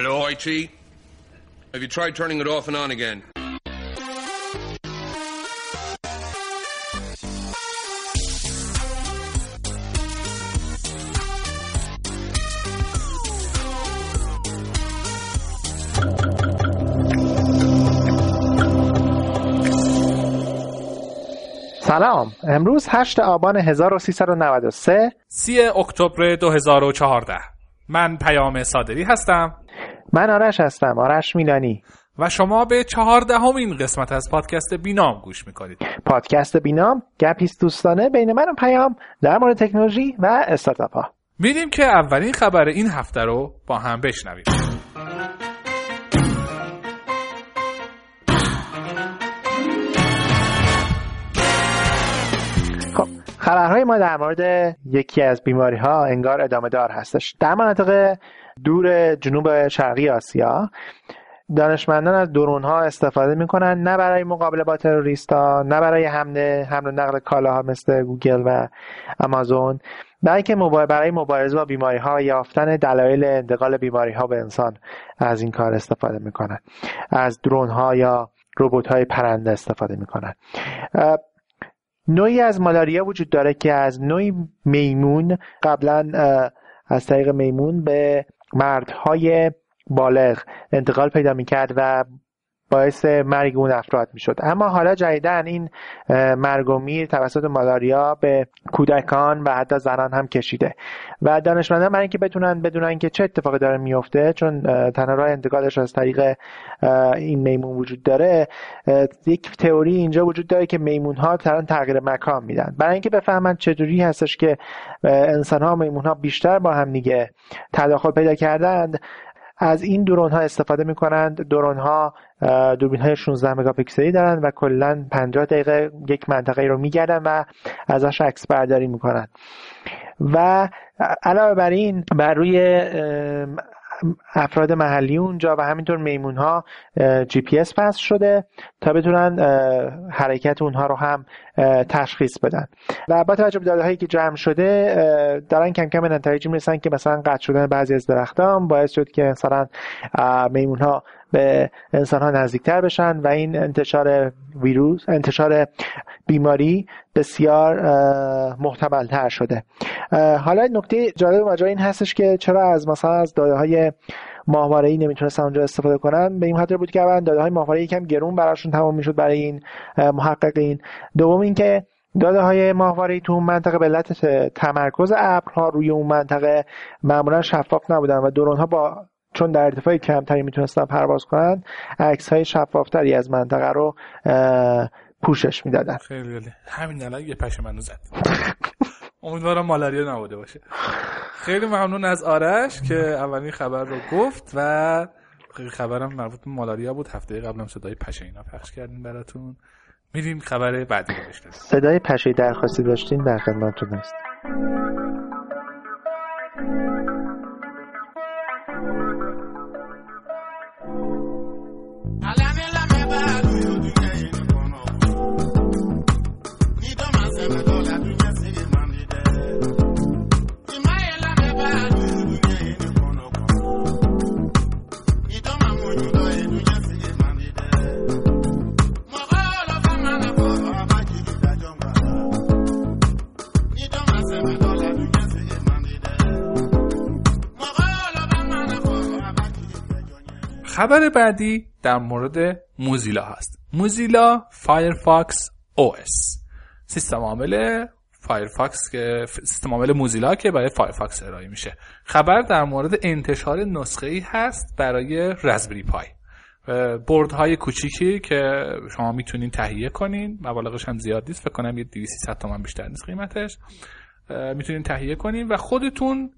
Hello, IT? Have you tried turning it off and on again? سلام امروز 8 آبان 1393 سی اکتبر 2014 من پیام صادری هستم من آرش هستم آرش میلانی. و شما به چهاردهمین قسمت از پادکست بینام گوش می‌کنید. پادکست بینام گپیست دوستانه بین من و پیام در مورد تکنولوژی و استارتاپ ها میریم که اولین خبر این هفته رو با هم بشنویم. خب خبرهای ما در مورد یکی از بیماری ها انگار ادامه دار هستش. در مناطق دور جنوب شرقی آسیا. دانشمندان از درون ها استفاده می‌کنن نه برای مقابله با تروریستا نه برای حمله حمل نقل کالاها مثل گوگل و آمازون بلکه برای مبارزه با بیماری ها و یافتن دلایل انتقال بیماری ها به انسان از این کار استفاده می‌کنن. از درون ها یا ربات های پرنده استفاده می‌کنن. نوعی از مالاریا وجود داره که از نوعی میمون قبلا از طریق میمون به مردهای بالغ انتقال پیدا می‌کرد و باعث مرگ اون افراد می‌شد. اما حالا جدیدن این مرگ و میر توسط مالاریا به کودکان و حتی زنان هم کشیده. و دانشمندان برای اینکه بتونن بدونن که چه اتفاقی داره میفته چون تنها راه انتقالش از طریق این میمون وجود داره یک تئوری اینجا وجود داره که میمون ها تغییر مکان میدن. برای اینکه بفهمن چجوری هستش که انسان ها و میمون ها بیشتر با هم دیگه تداخل پیدا کردند از این درون ها استفاده می کنند درون ها دوربین های 16 مگاپیکسلی دارند و کلا 50 دقیقه یک منطقه رو میگردن و ازش عکس برداری می‌کنن و علاوه بر این بر روی افراد محلی اونجا و همینطور میمون ها جی پی اس پس شده تا بتونن حرکت اونها رو هم تشخیص بدن. و با توجه به داده هایی که جمع شده دارن کم کم به نتایجی می‌رسن که مثلا قطع شدن بعضی از درختان باعث شد که مثلا میمون ها به انسان ها نزدیکتر بشن و این انتشار ویروس انتشار بیماری بسیار محتمل تر شده. حالا نکته جالب ماجرا این هستش که چرا از مثلا از داده های ماهواره ای نمی‌تونستن اونجا استفاده کنن؟ به این خاطر بود که اولا داده های ماهواره یکم گرون براشون تمام می‌شد برای این محققین دوم اینکه داده های ماهواره تو اون منطقه به علت تمرکز ابرها روی اون منطقه معمولا شفاف نبودن و درون ها با چون در ارتفاع کمتری می‌تونستن پرواز کنن عکس های شفافتری از منطقه رو پوشش می‌دادن. خیلی عالی. همین الان یه پشه منو زد. امیدوارم مالاریا نبوده باشه. خیلی ممنون از آرش که اولین خبر رو گفت و خبرم مربوط به مالاریا بود. هفته قبلم صدای پشه اینا پخش کردیم براتون. میریم خبر بعدی رو بشنویم. صدای پشه درخواستی داشتین در خدمتتون است خبر بعدی در مورد موزیلا هست. موزیلا فایرفاکس OS سیستم عامل فایرفاکس که سیستم عامل موزیلا که برای فایرفاکس ارائه میشه. خبر در مورد انتشار نسخه ای هست برای Raspberry Pi بردهای کوچیکی که شما می‌تونین تهیه کنین. مبالغش هم زیاد نیست. فکر کنم یه 200 تومن بیشتر نیست قیمتش. می‌تونین تهیه کنین و خودتون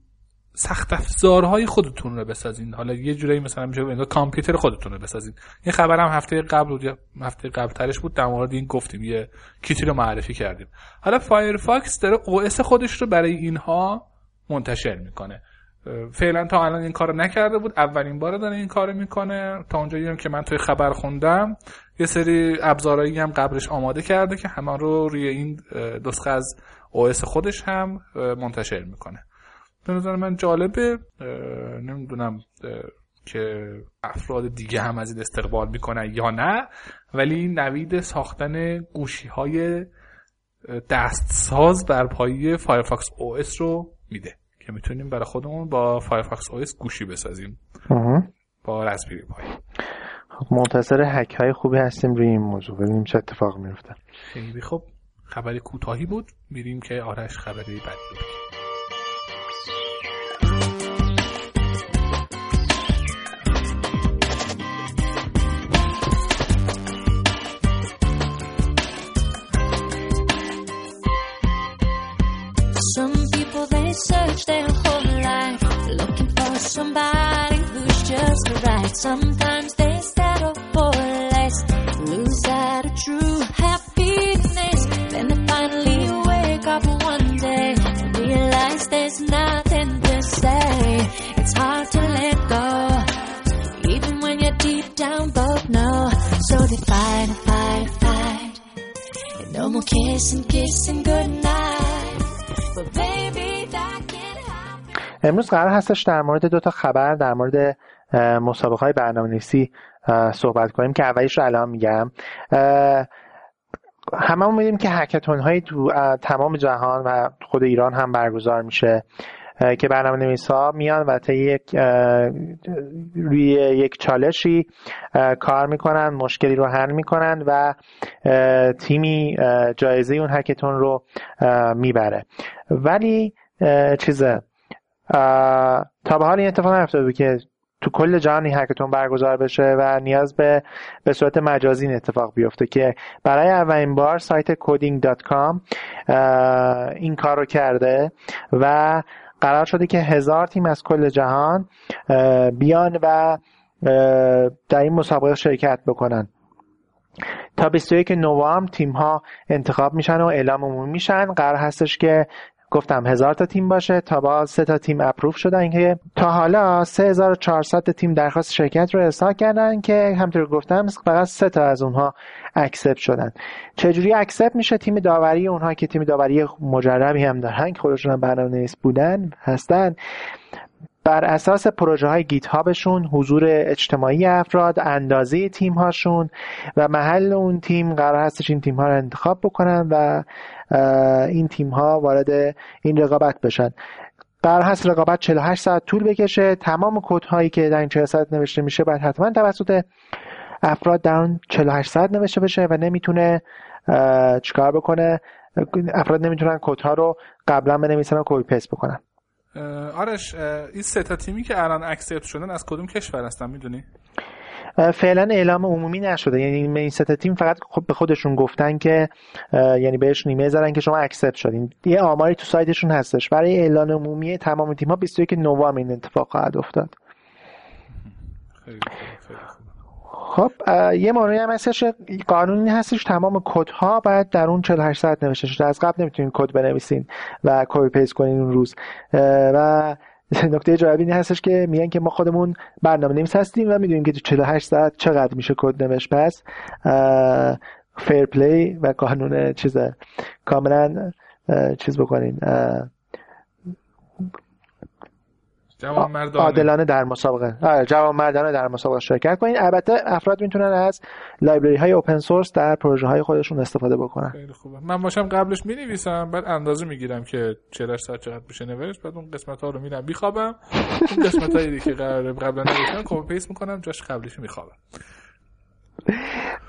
سخت افزارهای خودتون رو بسازین. حالا یه جورایی مثلا میشه انگار کامپیوتر خودتون رو بسازین. این خبر هم هفته قبل بود یا هفته قبل ترش بود. در مورد این گفتیم. یه کیتی رو معرفی کردیم. حالا فایرفاکس داره OS خودش رو برای اینها منتشر می‌کنه. فعلا تا الان این کارو نکرده بود. اولین بار داره این کارو می‌کنه. تا اونجایی هم که من توی خبر خوندم یه سری ابزارهایی هم قبلش آماده کرده که همه رو روی این نسخه از OS خودش هم منتشر می‌کنه. به نظر من جالبه. نمی‌دونم که افراد دیگه هم از این استقبال می‌کنن یا نه. ولی نوید ساختن گوشی های دستساز بر پایه فایرفاکس OS رو میده که می‌تونیم برای خودمون با فایرفاکس OS گوشی بسازیم. با Raspberry Pi خب منتظر هک های خوبی هستیم روی این موضوع. ببینیم چه اتفاق میفته خیلی خب خبری کوتاهی بود. میریم که آرش خبری بعدی somebody who's just right. Sometimes they settle for less, lose out of true happiness. Then they finally wake up one day and realize there's nothing to say. It's hard to let go, even when you're deep down both know. So they fight, fight, fight. And no more kissing, kissing goodnight. But baby, that امروز قرار هستش در مورد دو تا خبر در مورد مسابقه های برنامه نویسی صحبت کنیم که اولیش رو الان میگم. هممون میدیم که هکتون هایی تو تمام جهان و خود ایران هم برگزار میشه که برنامه نویس ها میان و تا یک روی یک چالشی کار می‌کنن مشکلی رو حل می‌کنن و تیمی جایزه اون هکتون رو می‌بره. ولی چیزه تا به حال این اتفاق نیفتاده بود که تو کل جهان این هکتون برگزار بشه و نیاز به به صورت مجازی این اتفاق بیفته که برای اولین بار سایت coding.com این کار رو کرده و قرار شده که هزار تیم از کل جهان بیان و در این مسابقه شرکت بکنن. تا 21 نوامبر تیم ها انتخاب میشن و اعلام عمومی میشن. قرار هستش که گفتم هزار تا تیم باشه تا با سه تا تیم approve شدن که تا حالا 3400 تیم درخواست شرکت رو ارسال کردن که همونطور گفتم فقط سه تا از اونها accept شدن. چجوری accept میشه؟ تیم داوری اونها که تیم داوری مجربی هم دارن که خودشون هم برنامه بودن هستن. بر اساس پروژه های GitHub شون حضور اجتماعی افراد اندازه تیم هاشون و محل اون تیم قرار هستش این تیم ها رو انتخاب بکنن و این تیم ها وارد این رقابت بشن. قرار هست رقابت 48 ساعت طول بکشه. تمام کد هایی که در این 40 ساعت نوشته میشه باید حتما توسط افراد در اون 48 ساعت نوشته بشه و نمی‌تونه چیکار بکنه؟ افراد نمی‌تونن کد ها رو قبلا بنویسن و copy paste بکنن. آرش این سه تا تیمی که الان accept شدن از کدوم کشور هستن؟ می‌دونی؟ فعلا اعلام عمومی نشده. یعنی این سه تیم فقط خب به خودشون گفتن که یعنی بهش ایمیل زدن که شما accept شدین. یه آماری تو سایتشون هستش. برای اعلان عمومی تمام تیم ها 21 نوامبر این اتفاق خواهد افتاد. خب یه مورد هم هستش. قانونی هستش. تمام کدها باید در اون 48 ساعت نوشته شده. از قبل نمی‌تونین کد بنویسین و copy paste کنین اون روز. و نکته جالبی این هستش که میگن که ما خودمون برنامه نویس هستیم و می‌دونیم که تو 48 ساعت چقدر میشه کد نوشت. پس fair play و قانون چیز کاملا چیز بکنین. جوان مردانه. عادلانه در مسابقه. آره جوان مردانه در مسابقه شرکت کنین. البته افراد می‌تونن از library های open source در پروژه های خودشون استفاده بکنن. خیلی خوبه. من باشم قبلش می نویسم بعد اندازه می‌گیرم که 48 ساعت چقدر میشه نوشت بعد اون قسمت ها رو میرم. میخوابم. اون قسمت هایی که قرار قبلا نوشتم کپی پیست می‌کنم جاش قبلش میخوابم.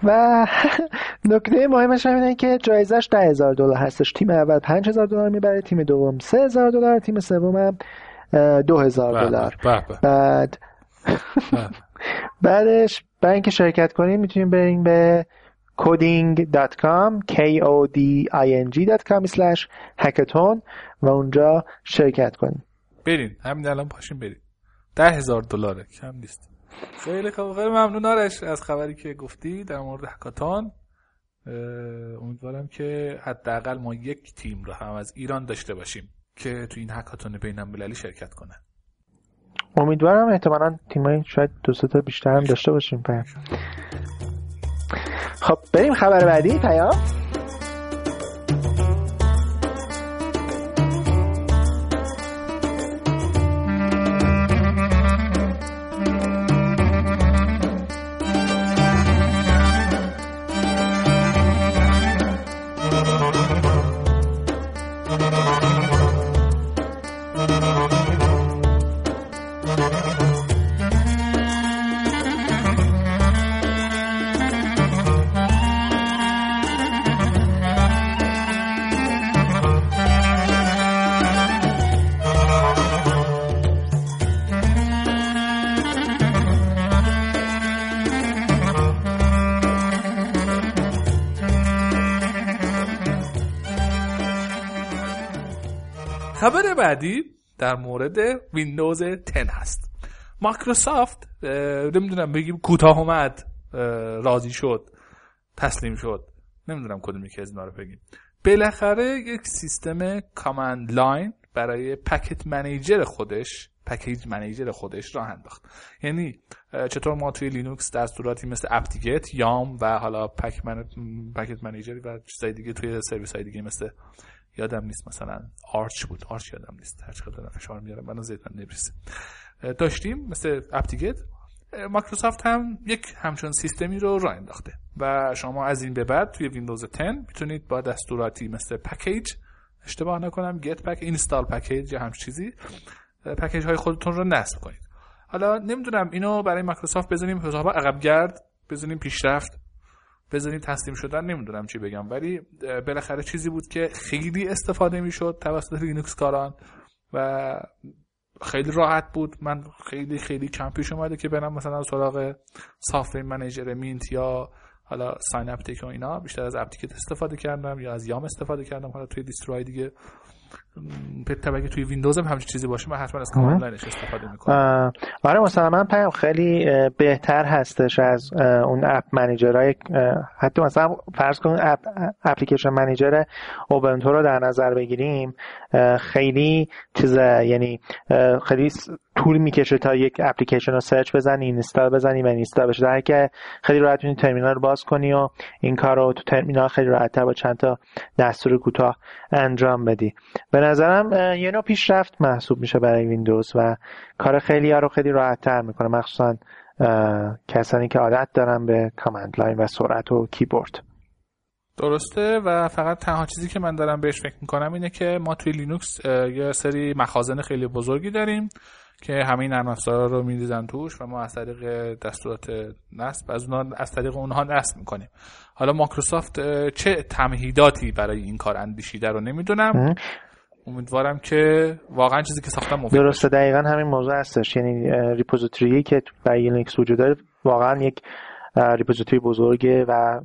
و نکته مهمش هم اینه که جایزش ده هزار دلار هستش. تیم اول پنج هزار دلار می‌بره تیم دوم سه هزار دلار تیم سوم هم دو هزار دلار. بعد بعدش برای اینکه شرکت کنیم می‌تونیم بریم به coding.com k o d i n g.com slash hackathon و اونجا شرکت کنیم. بریم همین الان پاشیم بریم ده هزار دلاره. کم نیست. خیلی خوب خیلی ممنون آرش از خبری که گفتی در مورد هکاتون امیدوارم که حداقل ما یک تیم رو هم از ایران داشته باشیم. که تو این هکاتون بین المللی شرکت کنن. امیدوارم احتمالا تیمای شاید دو تا بیشتر هم داشته باشیم. پس خب بریم خبر بعدی پیام. بعدی در مورد ویندوز 10 هست. مایکروسافت نمی‌دونم بگیم کوتاه اومد راضی شد تسلیم شد. نمی‌دونم کدوم یکی از اینا رو بگیم. بالاخره یک سیستم command line برای package manager خودش package manager خودش راه انداخت. یعنی چطور ما توی لینوکس دستوراتی مثل apt-get yum و حالا pacman... package manager و چیزای دیگه توی سرویس های دیگه مثل یادم نیست مثلا Arch بود. Arch یادم نیست. هر چقدر فشار میارم. من ذهنم نمی‌رسه. داشتیم مثل apt-get مایکروسافت هم یک همچون سیستمی رو راه انداخته و شما از این به بعد توی ویندوز 10 می‌تونید با دستوراتی مثل package اشتباه نکنم get pack install package یا همچین چیزی package های خودتون رو نصب کنید. حالا نمی‌دونم اینو برای مایکروسافت بزنیم حساب عقب گرد بزنیم پیشرفت. بزنیم تسلیم شدن نمی‌دونم چی بگم ولی بالاخره چیزی بود که خیلی استفاده می‌شد توسط لینوکس کاران و خیلی راحت بود. من خیلی خیلی کم پیش اومده که برم مثلا سراغ soft manager Mint یا حالا Synaptic و اینا. بیشتر از apt-get استفاده کردم یا از yum استفاده کردم. حالا توی distro های دیگه اگه توی ویندوز هم همچین چیزی باشه من حتما از command line ش استفاده می‌کنم. آره مثلا من پیام خیلی بهتر هستش از اون app manager های حتی مثلا فرض کن app application manager اوبنتو رو در نظر بگیریم خیلی چیز یعنی خیلی طول می‌کشه تا یک اپلیکیشن رو search بزنی install بزنی و install بشه. در که خیلی راحت می‌تونی ترمینال رو باز کنی و این کار رو تو ترمینال خیلی راحت با چند تا دستور کوتاه انجام بدی. به نظرم یه نوع پیشرفت محسوب میشه برای ویندوز و کار خیلی ها رو خیلی راحت تر می‌کنه. مخصوصا کسانی که عادت دارن به command line و سرعت و کیبورد. درسته. و فقط تنها چیزی که من دارم بهش فکر می‌کنم اینه که ما توی لینوکس یه سری مخازن خیلی بزرگی داریم. که همه نرم افزارا رو میریزن توش و ما از طریق دستورات نصب از اونها از طریق اونها نصب می‌کنیم. حالا مایکروسافت چه تمهیداتی برای این کار اندیشیده رو نمی‌دونم. امیدوارم که واقعا چیزی که ساختم مفید درسته دقیقا همین موضوع هستش. یعنی repository که برای لینکس وجود داره واقعا یک repository بزرگه و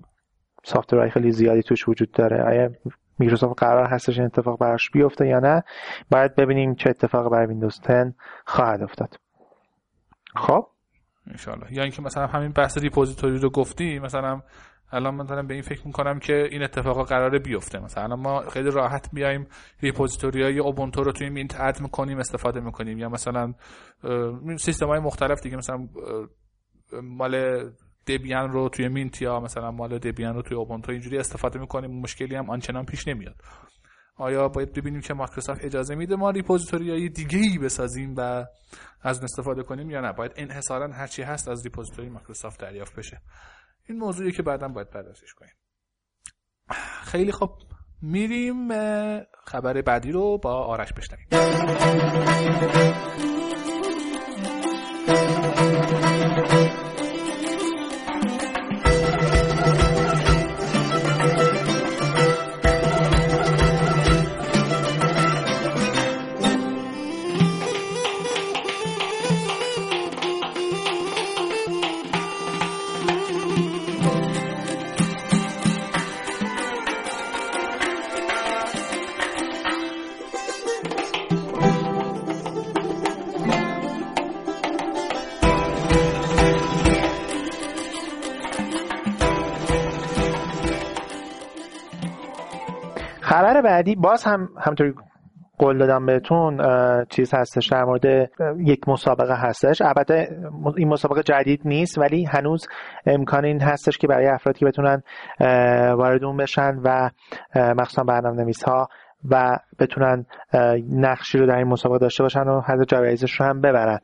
software های خیلی زیادی توش وجود داره. آیا میکروسافت قرار هستش این اتفاق براش بیفته یا نه. باید ببینیم چه اتفاقی برای ویندوز 10 خواهد افتاد. خب؟ انشالله یا اینکه مثلا همین بحث repository رو گفتی مثلا الان مثلا به این فکر می‌کنم که این اتفاق قراره بیفته. مثلا ما خیلی راحت بیایم repository های اوبونتو رو توی مینت add می‌کنیم استفاده می‌کنیم. یا مثلا سیستم های مختلف دیگه مثلا مال دبیان رو توی مینت یا مثلا مال دبیان رو توی اوبونتو اینجوری استفاده می‌کنیم مشکلی هم آنچنان پیش نمیاد. آیا باید ببینیم که مایکروسافت اجازه میده ما repository های دیگه ای بسازیم و از اون استفاده کنیم یا نه؟ باید انحصارا هرچی هست از repository مایکروسافت دریافت بشه. این موضوعی که بعدا باید بررسیش کنیم. خیلی خب میریم خبر بعدی رو با آرش بشنویم. بعدی باز هم همطوری قول دادم بهتون چیز هستش در مورد یک مسابقه هستش. البته این مسابقه جدید نیست ولی هنوز امکان این هستش که برای افرادی که بتونن وارد اون بشن و مخصوصا برنامه نویس ها و بتونن نقشی رو در این مسابقه داشته باشن و حتی جایزش رو هم ببرن.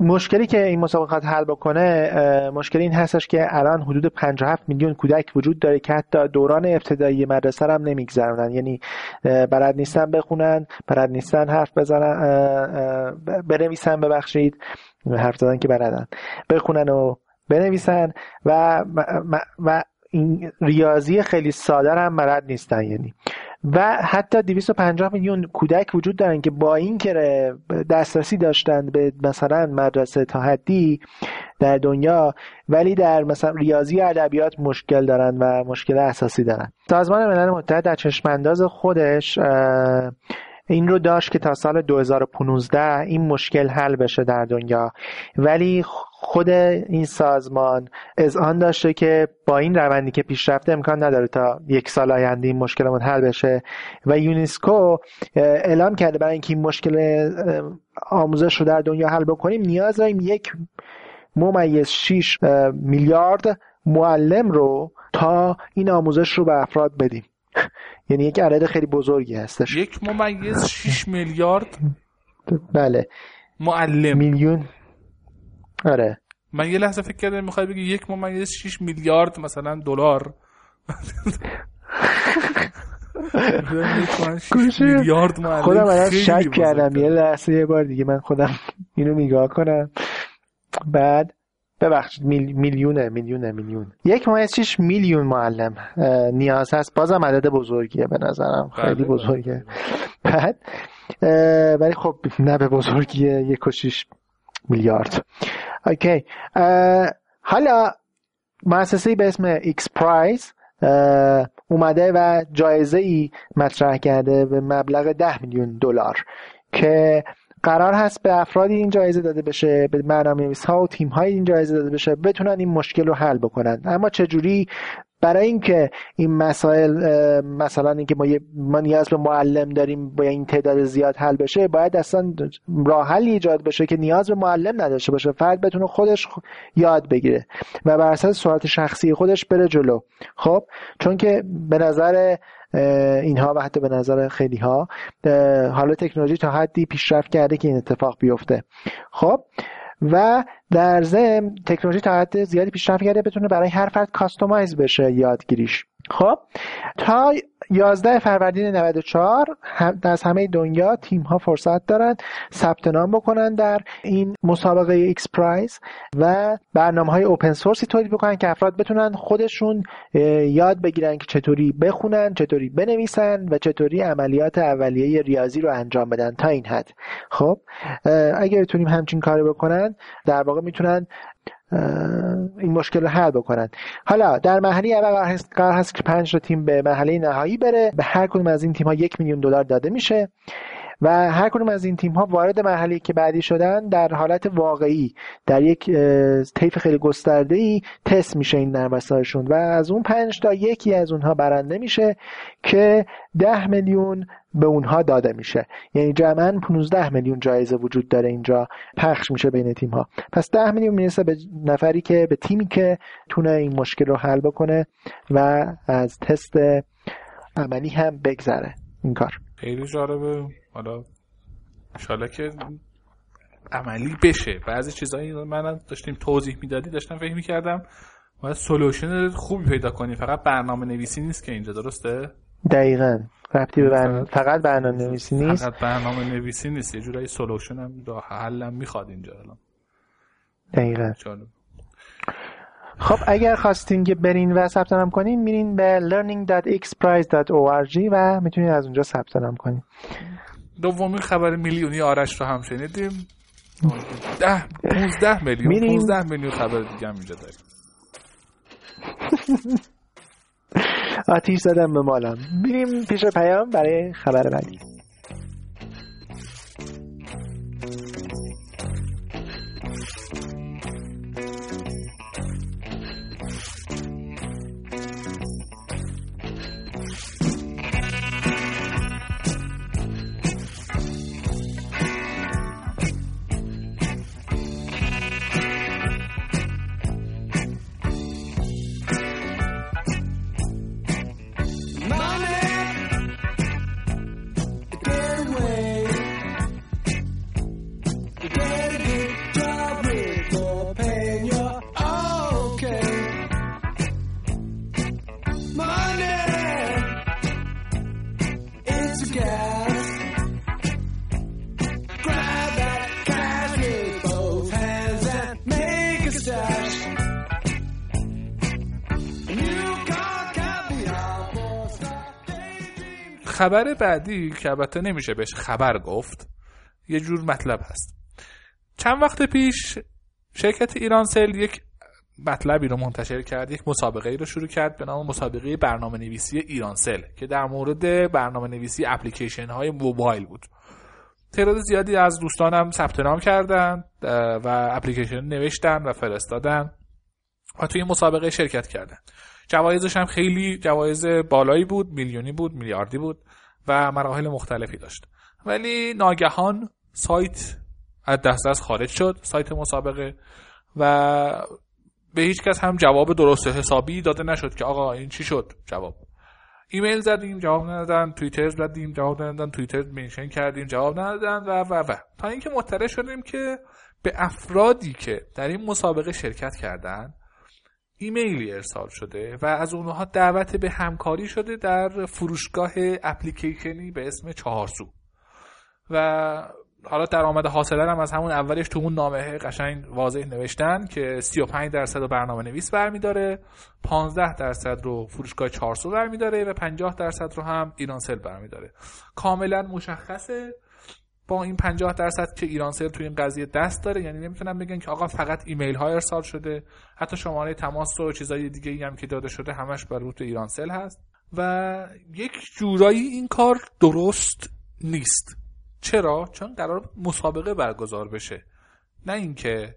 مشکلی که این مسابقات حل بکنه مشکلی این هستش که الان حدود 57 میلیون کودک وجود داره که حتی دوران ابتدایی مدرسه هم نمیگذرونن. یعنی بلد نیستن بخونن بلد نیستن حرف بزنن بنویسن ببخشید حرف زدن که بلدن. بخونن و بنویسن و و این ریاضی خیلی ساده هم بلد نیستن. یعنی و حتی 250 میلیون کودک وجود دارن که با این که دسترسی داشتند به مثلا مدرسه تا حدی در دنیا ولی در مثلا ریاضی و ادبیات مشکل دارن و مشکل اساسی دارن. سازمان ملل متحد در چشمانداز خودش این رو داشت که تا سال 2015 این مشکل حل بشه در دنیا. ولی خود این سازمان از آن داشته که با این روندی که پیشرفته امکان نداره تا یک سال آینده این مشکلمون حل بشه. و یونسکو اعلام کرده برای اینکه این مشکل آموزش رو در دنیا حل بکنیم نیاز داریم یک ممیز 6 میلیارد معلم رو تا این آموزش رو به افراد بدیم. یعنی یک عدد خیلی بزرگی هستش. یک ممیز 6 میلیارد بله. معلم. میلیون. آره. من یه لحظه فکر کردم می‌خوای بگی یک ممیز 6 میلیارد مثلا دلار. میلیارد خودم الان شک کردم. یه لحظه یه بار دیگه من خودم اینو نگاه کنم. بعد ببخشید میل، میلیونه میلیونه میلیون. یک ممیز شیش میلیون معلم. نیاز هست. بازم عدد بزرگیه به نظرم. خیلی بله، بزرگه. بله. بعد ولی خب نه به بزرگیه یک و شیش میلیارد. اوکی حالا مؤسسه به اسم XPRIZE اومده و جایزه ای مطرح کرده به مبلغ ده میلیون دلار که قرار هست به افرادی این جایزه داده بشه به برنامه ها و تیم های این جایزه داده بشه بتونن این مشکل رو حل بکنن. اما چجوری برای اینکه این مسائل مثلا اینکه ما, ما نیاز به معلم داریم با این تعداد زیاد حل بشه باید اصلا راه حلی ایجاد بشه که نیاز به معلم نداشته باشه. فرد بتونه خودش یاد بگیره و بر اساس سرعت شخصی خودش بره جلو. خب چون که به نظر اینها و حتی به نظر خیلی ها حالا تکنولوژی تا حدی پیشرفت کرده که این اتفاق بیفته. خب و در ضمن تکنولوژی تا حد زیادی پیشرفت کرده بتونه برای هر فرد customize بشه یادگیریش. خب تا 11 فروردین 94 از همه دنیا تیم ها فرصت دارن ثبت نام بکنن در این مسابقه XPRIZE و برنامه های open source ی تولید بکنن که افراد بتونن خودشون یاد بگیرن که چطوری بخونن چطوری بنویسن و چطوری عملیات اولیه ریاضی رو انجام بدن تا این حد. خب اگر بتونیم همچین کاری بکنن در واقع می‌تونن این مشکل رو حل بکنن. حالا در مرحله اول قرار هست که پنج تا تیم به مرحله نهایی بره. به هر کدوم از این تیم ها یک میلیون دلار داده میشه. و هر کدوم از این تیم ها وارد مرحله که بعدی شدن در حالت واقعی در یک طیف خیلی گسترده ای تست میشه این نرم و از اون پنج تا یکی از اونها برنده میشه که ده میلیون به اونها داده میشه. یعنی جمعا 15 میلیون جایزه وجود داره اینجا پخش میشه بین تیم ها پس 10 میلیون می‌رسه به نفری که به تیمی که تونه این مشکل رو حل بکنه و از تست عملی هم بگذره. این کار. خیلی جالبه. حالا انشالله که عملی بشه. بعضی چیزایی من داشتیم توضیح می‌دادی داشتم فکر می‌کردم. باید solution خوبی پیدا کنی. فقط برنامه نویسی نیست که اینجا درسته؟ دقیقا. ربطی به برنامه فقط برنامه نویسی نیست فقط برنامه نویسی نیست. یه جورایی solution هم راه حل می‌خواد اینجا الان. دقیقا. خب اگر خواستین که برین و ثبت نام کنین میرین به learning.xprize.org و می‌تونین از اونجا ثبت نام کنین. دومین خبر میلیونی آرش رو هم شنیدیم. ده 15 میلیون 15 میلیون خبر دیگه هم اینجا داریم. آتیش زدم به مالم بریم پیش پیام برای خبر بعدی. خبر بعدی که البته نمیشه بهش خبر گفت یه جور مطلب هست. چند وقت پیش شرکت ایرانسل یک مطلبی رو منتشر کرد یک مسابقه ای رو شروع کرد به نام مسابقه برنامه نویسی ایرانسل که در مورد برنامه نویسی اپلیکیشن های موبایل بود. تعداد زیادی از دوستانم ثبت نام کردن و اپلیکیشن نوشتن و فرستادن و توی مسابقه شرکت کردن. جوایزش هم خیلی جوایز بالایی بود میلیونی بود میلیاردی بود. و مراحل مختلفی داشت. ولی ناگهان سایت از دسترس خارج شد سایت مسابقه و به هیچ کس هم جواب درست حسابی داده نشد که آقا این چی شد؟ جواب. ایمیل زدیم جواب ندادن توییتر زدیم جواب ندادن توییتر منشن کردیم جواب ندادن و و و. تا اینکه مطلع شدیم که به افرادی که در این مسابقه شرکت کردن ایمیلی ارسال شده و از اونها دعوت به همکاری شده در فروشگاه اپلیکیشنی به اسم چهارسو. و حالا درآمد حاصله هم از همون اولش تو اون نامه قشنگ واضح نوشتن که 35 درصد رو برنامه نویس برمیداره 15 درصد رو فروشگاه چارسو برمیداره و 50 درصد رو هم ایرانسل برمیداره. کاملا مشخصه. با این 50 درصد که ایرانسل تو این قضیه دست داره یعنی نمی‌تونن بگن که آقا فقط ایمیل ها ارسال شده حتی شماره تماس و چیزای دیگه ای هم که داده شده همش بر روت ایرانسل هست. و یک جورایی این کار درست نیست. چرا؟ چون قرار مسابقه برگزار بشه. نه اینکه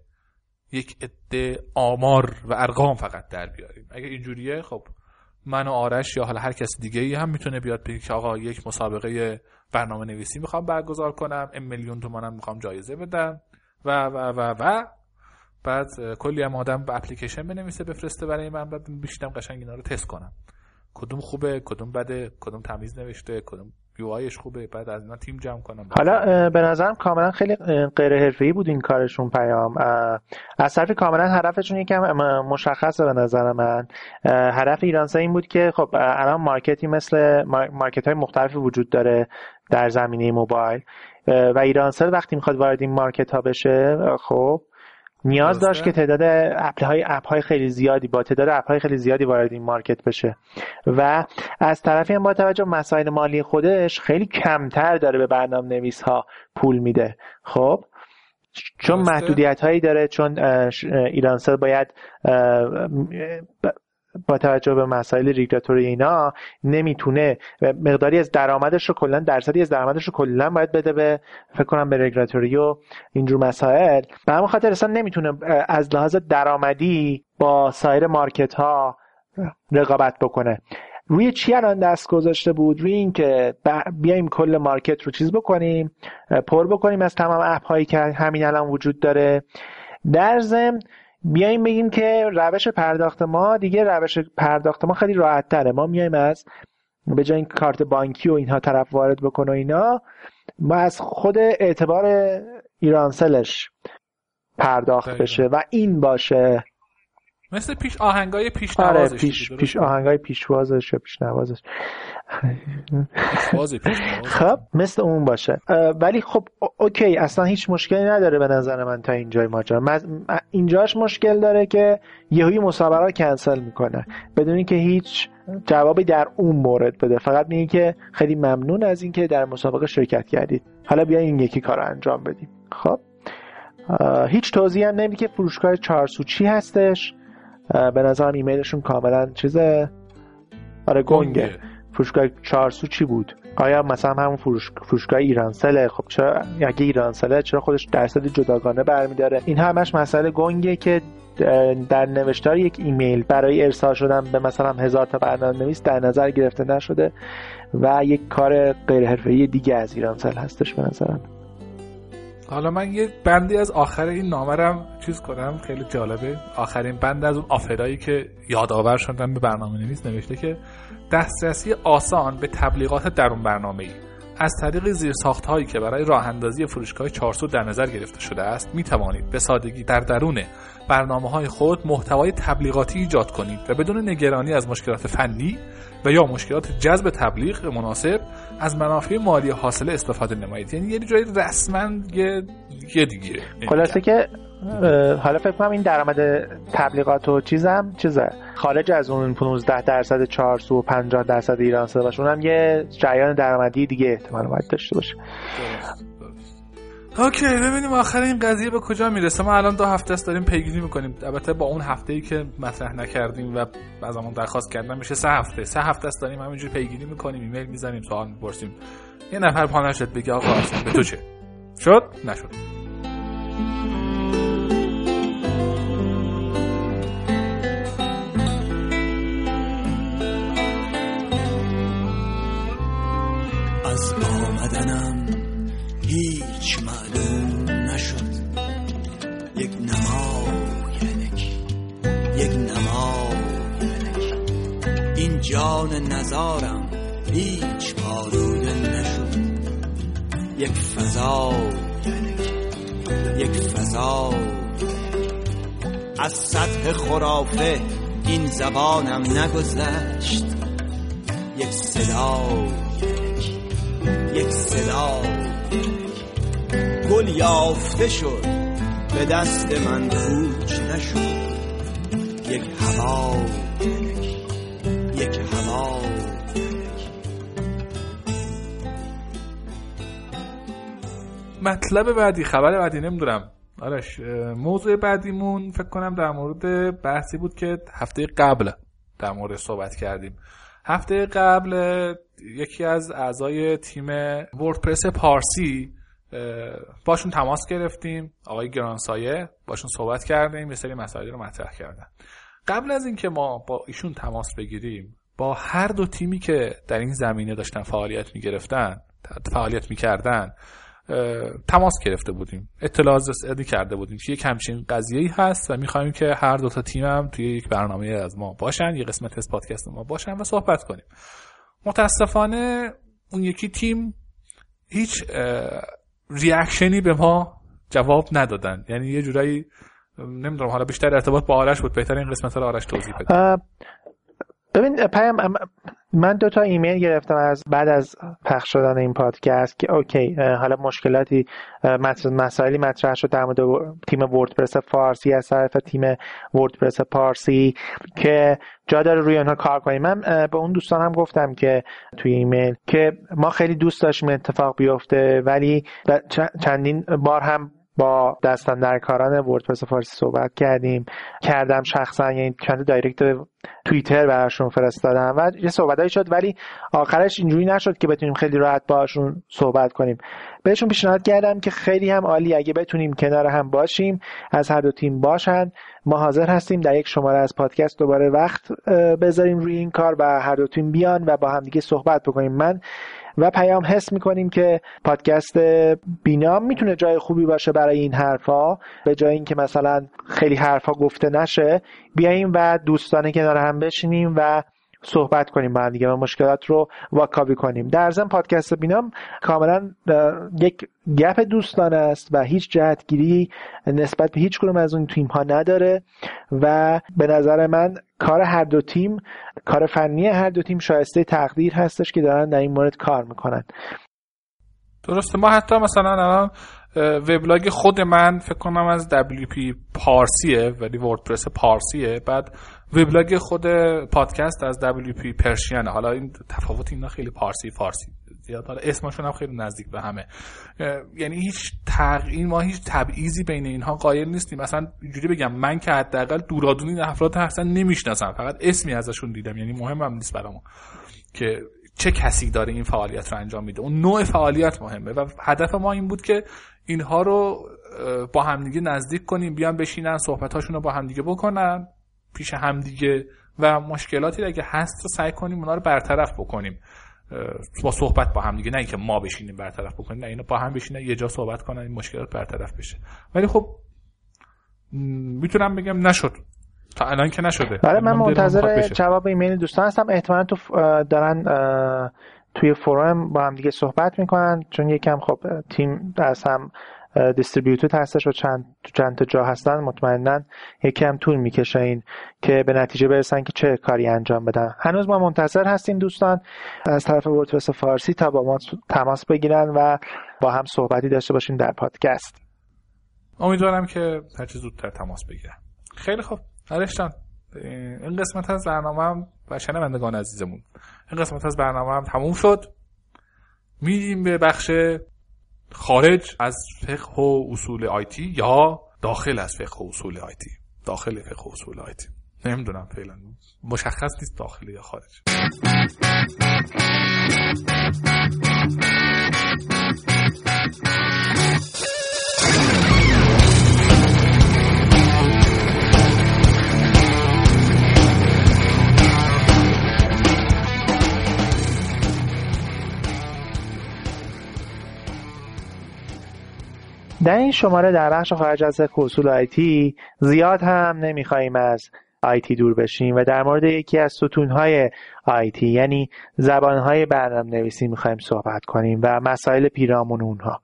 یک عده آمار و ارقام فقط در بیاریم. اگه اینجوریه خب من و آرش یا حالا هر کس دیگه ای هم می‌تونه بیاد بگه که آقا یک مسابقه برنامه نویسی می‌خوام برگزار کنم این میلیون تومانم می‌خوام جایزه بدم و و و و. بعد کلی هم آدم به اپلیکیشن بنویسه بفرسته برای من بعد بیشتم قشنگ اینا رو تست کنم. کدوم خوبه کدوم بده کدوم تمیز نوشته کدوم یو خوبه بعد از اینا تیم جمع کنم. حالا به نظرم کاملا خیلی غیر حرفه‌ای بود این کارشون پیام. از طرف کاملا هدفشون یکم مشخصه به نظر من. هدف ایرانسا این بود که خب الان مارکتی مثل مارکت های مختلفی وجود داره. در زمینه موبایل. و ایرانسل وقتی می‌خواد وارد این market ها بشه خب نیاز داشت که تعداد اپ های اپ های خیلی زیادی با تعداد اپ های خیلی زیادی وارد این market بشه. و از طرفی هم با توجه مسائل مالی خودش خیلی کمتر داره به برنامه نویس ها پول میده. خب چون محدودیت هایی داره چون ایرانسل باید با توجه به مسائل ریگولاتوری اینا نمی‌تونه مقداری از درآمدش رو کلا درصدی از درآمدش رو کلا باید بده به فکر کنم به ریگولاتوری و اینجور مسائل. به همون خاطر اصلا نمی‌تونه از لحاظ درآمدی با سایر market ها رقابت بکنه. روی چی الان دست گذاشته بود؟ روی اینکه بیایم کل market رو چیز بکنیم پر بکنیم از تمام اپ هایی که همین الان وجود داره. در ضمن بیایم بگیم که روش پرداخت ما دیگه روش پرداخت ما خیلی راحت تره ما میایم از به جای این کارت بانکی و اینها طرف وارد بکنه و اینا ما از خود اعتبار ایرانسلش پرداخت بشه و این باشه. مثل پیش آهنگای پیش آره پیش, پیش آهنگای پیشوازش یا پیش نوازش. خب مثل اون باشه. ولی خب اوکی اصلا هیچ مشکلی نداره به نظر من تا اینجای ماجرا. اینجاش مشکل داره که یهوی مسابقه کنسل می‌کنه. بدون اینکه هیچ جوابی در اون مورد بده. فقط میگه که خیلی ممنون از اینکه در مسابقه شرکت کردید. حالا بیا این یکی کار انجام بدیم. خب هیچ توضیح هم نمیده که فروشگاه چارسو چی هستش. به نظرم ایمیلشون کاملا چیزه. آره گنگه. فروشگاه چارسو چی بود؟ آیا مثلا همون فروش... فروشگاه ایرانسله خب چرا اگه ایرانسله چرا خودش درصد جداگانه برمیداره؟ این همش مسئله گنگه که در نوشتار یک ایمیل برای ارسال شدن به مثلا هزار تا برنامه نویس در نظر گرفته نشده و یک کار غیر حرفه‌ای دیگه از ایرانسل هستش به نظرم. حالا من یه بندی از آخر این نامرم چیز کنم خیلی جالبه. آخرین بند از اون آفرایی که یادآور شدن به برنامه نویس نوشته که دسترسی آسان به تبلیغات درون برنامه ای از طریق زیرساخت هایی که برای راه اندازی فروشگاه 400 در نظر گرفته شده است می توانید به سادگی در درون برنامه های خود محتوای تبلیغاتی ایجاد کنید و بدون نگرانی از مشکلات فنی و یا مشکلات جذب تبلیغ مناسب از منافع مالی حاصل استفاده نمایید. یعنی یه جایی رسما یه, دیگه. خلاصه که حالا فکر کنم این درآمد تبلیغات و چیزم چیزه. خارج از اون 15 درصد چارسو و 50 درصد ایران صدا باشه. اونم یه جریان درآمدی دیگه احتمال باید داشته باشه. اوکی ببینیم آخر این قضیه به کجا می‌رسه. ما الان دو هفته است داریم پیگیری می‌کنیم. البته با اون هفته ای که مطرح نکردیم و از همون درخواست کردن میشه سه هفته. سه هفته است داریم همینجوری پیگیری می‌کنیم ایمیل می‌زنیم سوال می‌پرسیم. یه نفر پا نشد بگه آقا اصلا به تو چه؟ شد؟ نشد. جان نزارم هیچ آلوده نشد. یک فضا یک فضا از سطح خرافه این زبانم نگذشت. یک صدا یک صدا گل یافته شد به دست من کوچ نشد. یک هوا مطلب بعدی خبر بعدی نمی‌دونم. آرش موضوع بعدیمون فکر کنم در مورد بحثی بود که هفته قبل در مورد صحبت کردیم. هفته قبل یکی از اعضای تیم وردپرس پارسی باشون تماس گرفتیم. آقای گرانسایه باشون صحبت کردیم یه سری مسائلی رو مطرح کردن. قبل از اینکه ما با ایشون تماس بگیریم با هر دو تیمی که در این زمینه داشتن فعالیت می‌گرفتن فعالیت می‌کردن تماس گرفته بودیم. اطلاع رسانی کرده بودیم که یک همچین قضیه هست و می‌خوایم که هر دو تا تیم هم توی یک برنامه از ما باشن یه قسمت از پادکست ما باشن و صحبت کنیم. متاسفانه اون یکی تیم هیچ ریاکشنی به ما جواب ندادن. یعنی یه جورایی نمی‌دونم حالا بیشتر ارتباط با آرش بود. بهتر این قسمت رو آرش توضیح بده. ببین پیام من دو تا ایمیل گرفتم از بعد از پخش شدن این پادکست که اوکی حالا مشکلاتی مسائلی مطرح شد در مورد تیم وردپرس فارسی از طرف تیم وردپرس پارسی که جا داره روی آنها کار کنیم. من به اون دوستانم گفتم که توی ایمیل که ما خیلی دوست داشتیم اتفاق بیفته ولی چندین بار هم با کاران وردپرس فارسی صحبت کردیم. کردم شخصا یعنی چند دایرکت توییتر براشون فرستادم و یه صحبتایی شد ولی آخرش اینجوری نشد که بتونیم خیلی راحت باشون صحبت کنیم. بهشون پیشنهاد کردم که خیلی هم عالی اگه بتونیم کنار هم باشیم از هر دو تیم باشن. ما حاضر هستیم در یک شماره از پادکست دوباره وقت بذاریم روی این کار و هر دو تیم بیان و با هم دیگه صحبت بکنیم. من و پیام حس می‌کنیم که پادکست بینام می‌تونه جای خوبی باشه برای این حرفا. به جای اینکه مثلا خیلی حرفا گفته نشه بیاییم و دوستانه کنار هم بشینیم و صحبت کنیم با دیگه و مشکلات رو واکاوی کنیم. در ضمن پادکست بینام کاملا یک گپ دوستانه است و هیچ جهتگیری نسبت به هیچ کدوم از اون تیم ها نداره و به نظر من کار هر دو تیم کار فنی هر دو تیم شایسته تقدیر هستش که دارن در این مورد کار می‌کنن. درسته. ما حتی مثلا الان وبلاگ خود من فکر کنم از WP پارسیه ولی وردپرس پارسیه. بعد وبلاگ خود پادکست از WP پرشینه حالا این تفاوت اینا خیلی پارسی فارسی زیاد. حالا اسمشون هم خیلی نزدیک به همه. یعنی هیچ تغییر ما هیچ تبعیضی بین اینها قائل نیستیم. مثلا اینجوری بگم من که حداقل دورادون این افراد اصلا نمی‌شناسم. فقط اسمی ازشون دیدم. یعنی مهمم نیست برامون که چه کسی داره این فعالیت رو انجام میده. اون نوع فعالیت مهمه و هدف ما این بود که اینها رو با همدیگه نزدیک کنیم بیان بشینن صحبتاشون رو با همدیگه بکنن. پیش همدیگه و مشکلاتی اگه هست رو سعی کنیم اونا رو برطرف بکنیم. با صحبت با هم دیگه نه اینکه ما بشینیم برطرف بکنیم نه اینا با هم بشینن یه جا صحبت کنن این مشکلات برطرف بشه. ولی خب می‌تونم بگم نشد. تا الان که نشده. آره من دلم می‌خواد منتظر. جواب ایمیل دوستان هستم. احتمالا تو دارن توی فورم با هم دیگه صحبت می‌کنن چون یکم خب تیم از هم دیستریبیوتد هستش و چند چند تا جا هستن مطمئنا یکم طول می‌کشه این که به نتیجه برسن که چه کاری انجام بدن. هنوز ما منتظر هستیم دوستان از طرف وردپرس فارسی تا با ما تماس بگیرن و با هم صحبتی داشته باشیم در پادکست. امیدوارم که هرچه زودتر تماس بگیرم خیلی خوب. نرشتان این قسمت از برنامه هم و شنوندگان عزیزمون. این قسمت از برنامه هم تموم شد. میریم به بخش خارج از فقه و اصول آیتی یا داخل از فقه و اصول آیتی داخل فقه و اصول آیتی نمی‌دونم فعلا. مشخص نیست داخل یا خارج. در این شماره در بخش خارج از اصول آیتی زیاد هم نمی‌خواهیم از آیتی دور بشیم و در مورد یکی از ستونهای آیتی یعنی زبانهای برنامه نویسی می‌خوایم صحبت کنیم و مسائل پیرامون اونها.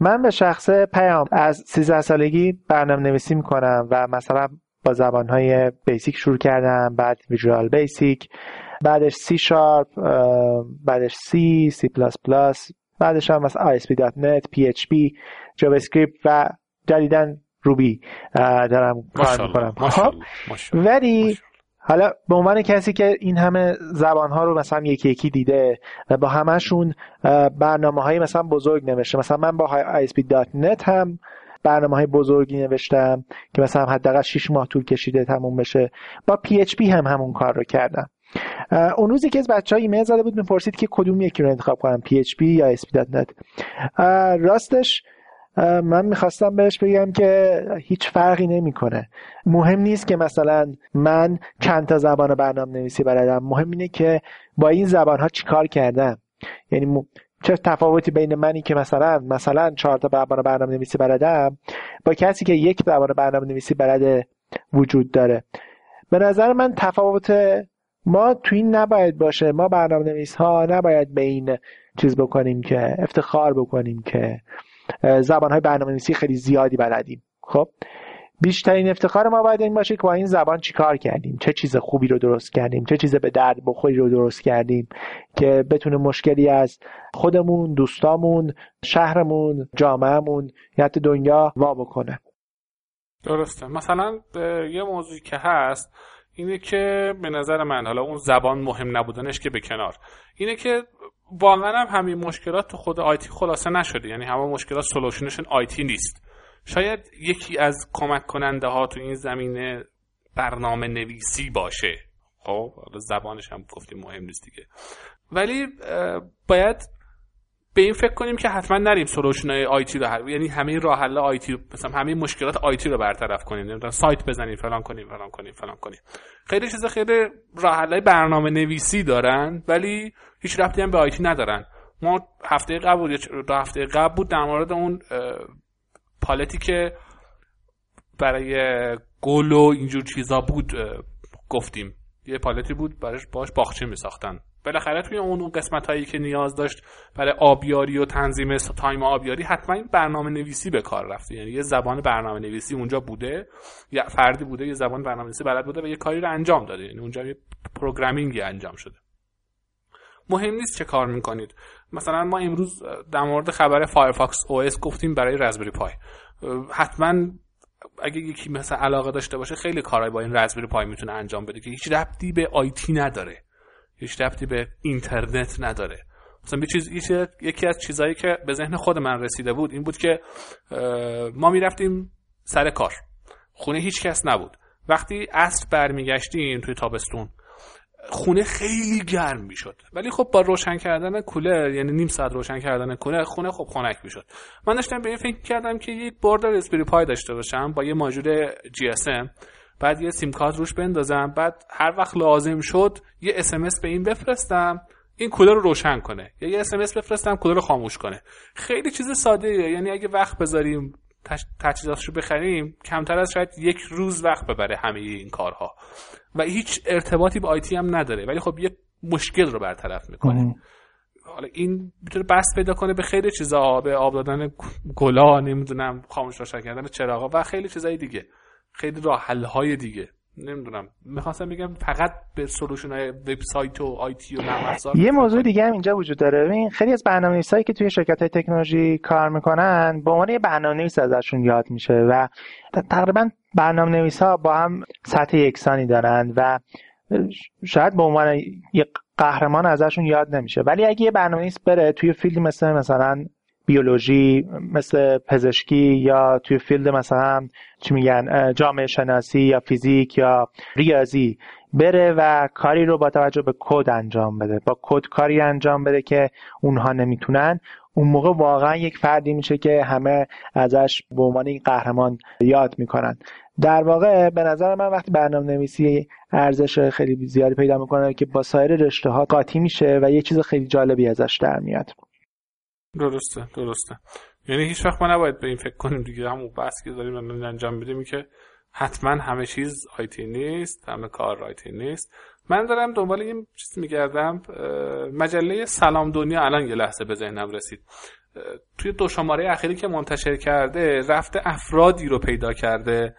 من به شخص پیام از 13 سالگی برنامه نویسی می‌کنم و مثلا با زبانهای بیسیک شروع کردم بعد Visual Basic بعدش سی شارپ بعدش سی سی پلاس پلاس بعدش هم مثلا ASP.NET PHP جاوا اسکریپت و جدیداً Ruby دارم کار می‌کنم. خب ولی حالا به عنوان کسی که این همه زبان ها رو مثلا یکی یکی دیده و با همشون برنامه های مثلا بزرگ نوشته مثلا من با ASP.NET هم برنامه های بزرگی نوشتم که مثلا حداقل 6 ماه طول کشیده تموم بشه با PHP هم همون کار رو کردم. اون روزی که از بچه ها ایمیل زده بود می‌پرسید که کدوم یکی رو انتخاب کنم PHP یا ASP.NET راستش من می‌خواستم بهش بگم که هیچ فرقی نمی‌کنه. مهم نیست که مثلا من چند تا زبان برنامه نویسی بلدم. مهم اینه که با این زبان ها چیکار کردم. یعنی چه تفاوتی بین منی که مثلا مثلا چهار تا زبان برنامه نویسی بلدم با کسی که یک زبان برنامه نویسی بلده وجود داره. به نظر من تفاوت ما تو این نباید باشه. ما برنامه نویس ها نباید به این چیز بکنیم که افتخار بکنیم که زبان های برنامه نویسی خیلی زیادی بلدیم. خب؟ بیشترین افتخار ما باید این باشه که با این زبان چیکار کردیم؟ چه چیز خوبی رو درست کردیم؟ چه چیز به درد بخوری رو درست کردیم که بتونه مشکلی از خودمون دوستامون شهرمون جامعهمون یا حتی دنیا وا بکنه؟ درسته. مثلا یه موضوعی که هست اینه که به نظر من حالا اون زبان مهم نبودنش که به کنار. اینه که واقعا هم همین مشکلات تو خود آیتی خلاصه نشده. یعنی همه مشکلات سولوشنشون آیتی نیست. شاید یکی از کمک کننده ها تو این زمینه برنامه نویسی باشه. خب زبانش هم گفتیم مهم نیست دیگه. ولی باید به این فکر کنیم که حتما نریم solution های آیتی رو هر یعنی همه راه حل آیتی مثلا همه مشکلات آیتی رو برطرف کنیم. نمی‌دونم سایت بزنیم فلان کنیم فلان کنیم فلان کنیم. خیلی چیزا خیلی راه حل برنامه نویسی دارن ولی هیچ ربطی هم به آیتی ندارن. ما هفته قبل دو هفته قبل بود در مورد اون پالتی که برای گل و اینجور چیزا بود گفتیم. یه پالتی بود براش باش باغچه می ساختن بالاخره توی اون قسمت هایی که نیاز داشت برای آبیاری و تنظیم time آبیاری حتما این برنامه نویسی به کار رفته. یعنی یه زبان برنامه نویسی اونجا بوده یا فردی بوده یه زبان برنامه نویسی بلد بوده و یه کاری رو انجام داده. یعنی اونجا یه programming ی انجام شده. مهم نیست چه کار می‌کنید. مثلا ما امروز در مورد خبر Firefox OS گفتیم برای رزبری پای. حتما اگه یکی مثلا علاقه داشته باشه خیلی کارهای با این رزبری پای می‌تونه انجام بده که هیچ ربطی به آیتی نداره. هیچ ربطی به اینترنت نداره. مثلا یه چیز یکی از چیزهایی که به ذهن خود من رسیده بود این بود که ما می‌رفتیم سر کار. خونه هیچ کس نبود. وقتی عصر برمیگشتیم توی تابستون خونه خیلی گرم می‌شد. ولی خب با روشن کردن کولر یعنی نیم ساعت روشن کردن کولر خونه خب خنک می‌شد. من داشتم به این فکر کردم که یک برد Raspberry Pi داشته باشم با یه ماژول GSM بعد یه سیم کارت روش بندازم. بعد هر وقت لازم شد یه اس به این بفرستم. این کولر رو روشن کنه. یا یه اس بفرستم کولر رو خاموش کنه. خیلی چیز ساده ایه. یعنی اگه وقت بذاریم تجهیزاتش رو بخریم کمتر از شاید یک روز وقت ببره همه این کارها. و هیچ ارتباطی با IT هم نداره. ولی خب یه مشکل رو برطرف می‌کنه. حالا این می‌تونه بس پیدا کنه به خیلی چیزا به آب دادن گلا نمی‌دونم خاموش روشن کردن چراغا و خیلی چیزای دیگه. خیلی راه های دیگه. نمی‌دونم. می‌خواستم بگم فقط به سولوشن های وبسایت و آیتی و نرم افزار یه موضوع دیگه هم اینجا وجود داره. ببین خیلی از برنامه‌نویسایی که توی شرکت های تکنولوژی کار می‌کنن به عنوان یه برنامه‌نویس ازشون یاد میشه و تقریبا برنامه‌نویس ها با هم سطح یکسانی دارن و شاید به عنوان یه قهرمان ازشون یاد نمیشه. ولی اگه یه برنامه‌نویس بره توی field مثل مثلا بیولوژی مثل پزشکی یا توی field مثلا چی میگن جامعه شناسی یا فیزیک یا ریاضی بره و کاری رو با توجه به کد انجام بده. با کد کاری انجام بده که اونها نمی‌تونن. اون موقع واقعا یک فردی میشه که همه ازش به عنوان این قهرمان یاد می‌کنن. در واقع به نظر من وقتی برنامه نویسی ارزش خیلی زیادی پیدا می‌کنه که با سایر رشته ها قاطی میشه و یه چیز خیلی جالبی ازش در میاد. درسته درسته. یعنی هیچ وقت ما نباید به این فکر کنیم دیگه. همون بحث که داریم انجام بدیم که حتما همه چیز آیتی نیست همه کار آیتی نیست. من دارم دنبال این چیز میگردم مجله سلام دنیا الان یه لحظه به ذهنم رسید. توی دو شماره اخیری که منتشر کرده رفته افرادی رو پیدا کرده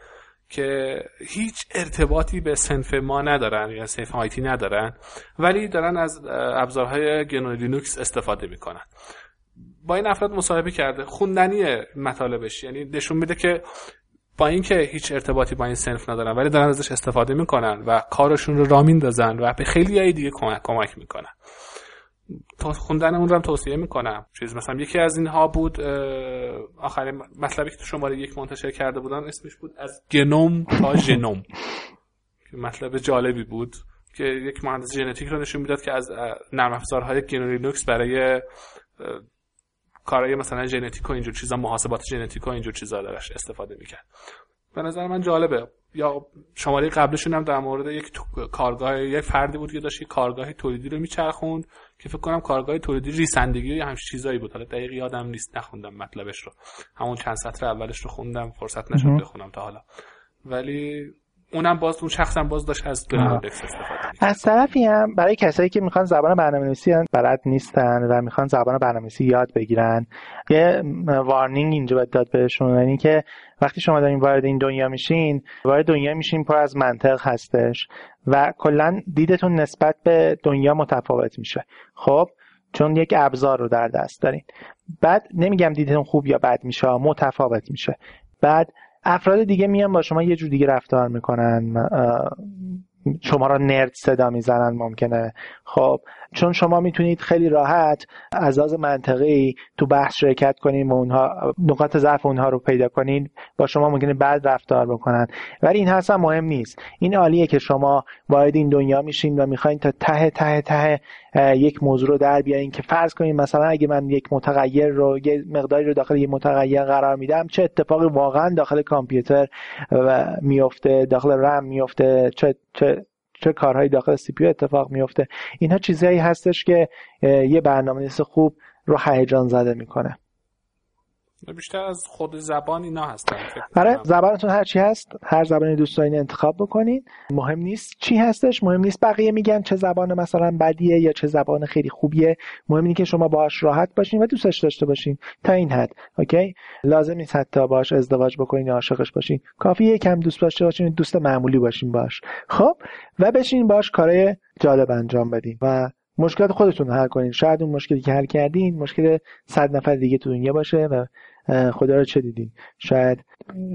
که هیچ ارتباطی به سنف ما ندارن یا سنف آیتی ندارن ولی دارن از ابزارهای گنو لینوکس استفاده می‌کنن. با این افراد مصاحبه کرده. خوندنی مطالبش. یعنی نشون میده که با اینکه هیچ ارتباطی با این سنف ندارن ولی دارن ازش استفاده می‌کنن و کارشون رو را میندازن و به خیلی های دیگه کمک, کمک می‌کنن. خوندن اون رو هم توصیه می‌کنم. چیز مثلا یکی از اینها بود آخرین مطلبی که تو شماره یک منتشر کرده بودن اسمش بود از GNOME تا ژنوم. که مطلب جالبی بود که یک مهندس ژنتیک رو نشون می‌داد که از نرم افزارهای GNU Linux برای کارهای مثلا ژنتیک و اینجور چیزا محاسبات ژنتیک و اینجور چیزا درش استفاده می‌کرد. به نظر من جالبه. یا شماره قبلشون هم در مورد یک کارگاه یک فردی بود که داشت یک کارگاه تولیدی رو میچرخوند که فکر کنم کارگاه تولیدی ریسندگی یا همش چیزایی بود. حالا دقیق یادم نیست نخوندم مطلبش رو. همون چند سطر اولش رو خوندم فرصت نشد بخونم تا حالا. ولی اونم باز اون شخصم باز داشت از گرامدکس استفاده از طرفی هم برای کسایی که می‌خوان زبان برنامه‌نویسی بلد نیستن و می‌خوان زبان برنامه‌نویسی یاد بگیرن. یه وارنینگ اینجا باید داد بهشون یعنی که وقتی شما دارین وارد این دنیا میشین وارد دنیا میشین پر از منطق هستش و کلا دیدتون نسبت به دنیا متفاوت میشه. خب؟ چون یک ابزار رو در دست دارین. بعد نمیگم دیدتون خوب یا بد میشه متفاوت میشه. بعد افراد دیگه میان با شما یه جور دیگه رفتار می‌کنن. شما را نرد صدا می‌زنن ممکنه. خب چون شما می‌تونید خیلی راحت از لحاظ منطقی تو بحث شرکت کنین و اونها نقاط ضعف اونها رو پیدا کنین با شما ممکنه بعد رفتار بکنن. ولی این اصلا مهم نیست. این عالیه که شما وارد این دنیا میشین و می‌خواین تا ته ته ته یک موضوع رو در بیارین که فرض کنین مثلا اگه من یک متغیر رو یه مقداری رو داخل یک متغیر قرار میدم چه اتفاقی واقعا داخل کامپیوتر میفته داخل رم میفته چه چه چه کارهایی داخل سی پی اتفاق میفته اینها چیزهایی هستش که یه برنامه خوب رو هیجان زده می‌کنه. بیشتر از خود زبان اینا هستن آره زبانتون هر چی هست هر زبانی دوست دارین انتخاب بکنین. مهم نیست چی هستش مهم نیست بقیه میگن چه زبان مثلا بدیه یا چه زبان خیلی خوبیه. مهم اینه که شما باهاش راحت باشین و دوستش داشته باشین تا این حد اوکی؟ لازم نیست حتی باهاش ازدواج بکنین یا عاشقش باشین. کافی یکم دوست داشته باشین دوست معمولی باشین باش خب و بشین باش کارهای جالب انجام بدین و مشکلات خودتون حل کنین. شاید اون مشکلی که حل کردین مشکل صد نفر دیگه تو دنیا باشه و خدا رو چه دیدین؟ شاید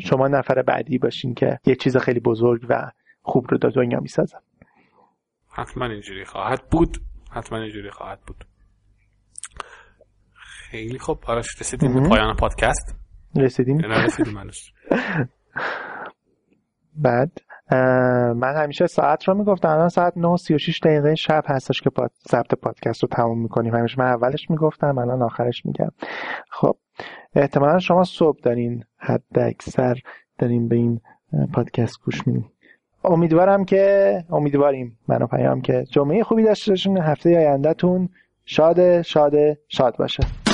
شما نفر بعدی باشین که یه چیز خیلی بزرگ و خوب رو در دنیا می‌سازن حتما اینجوری خواهد بود. حتما اینجوری خواهد بود. خیلی خوب. آرش رسیدیم به پایان پادکست. رسیدیم. رسیدیم بعد؟ من همیشه ساعت رو می‌گفتم. الان ساعت 9 36 دقیقه شب هستش که. ضبط پادکست رو تموم می‌کنیم. همیشه من اولش می‌گفتم الان آخرش میگم. خب احتمالا شما صبح دارین حد اکثر دارین به این پادکست گوش میدین. امیدوارم که امیدواریم. منو پیام که جمعه خوبی داشته باشین. هفته آیندهتون شاد شاد شاد باشه.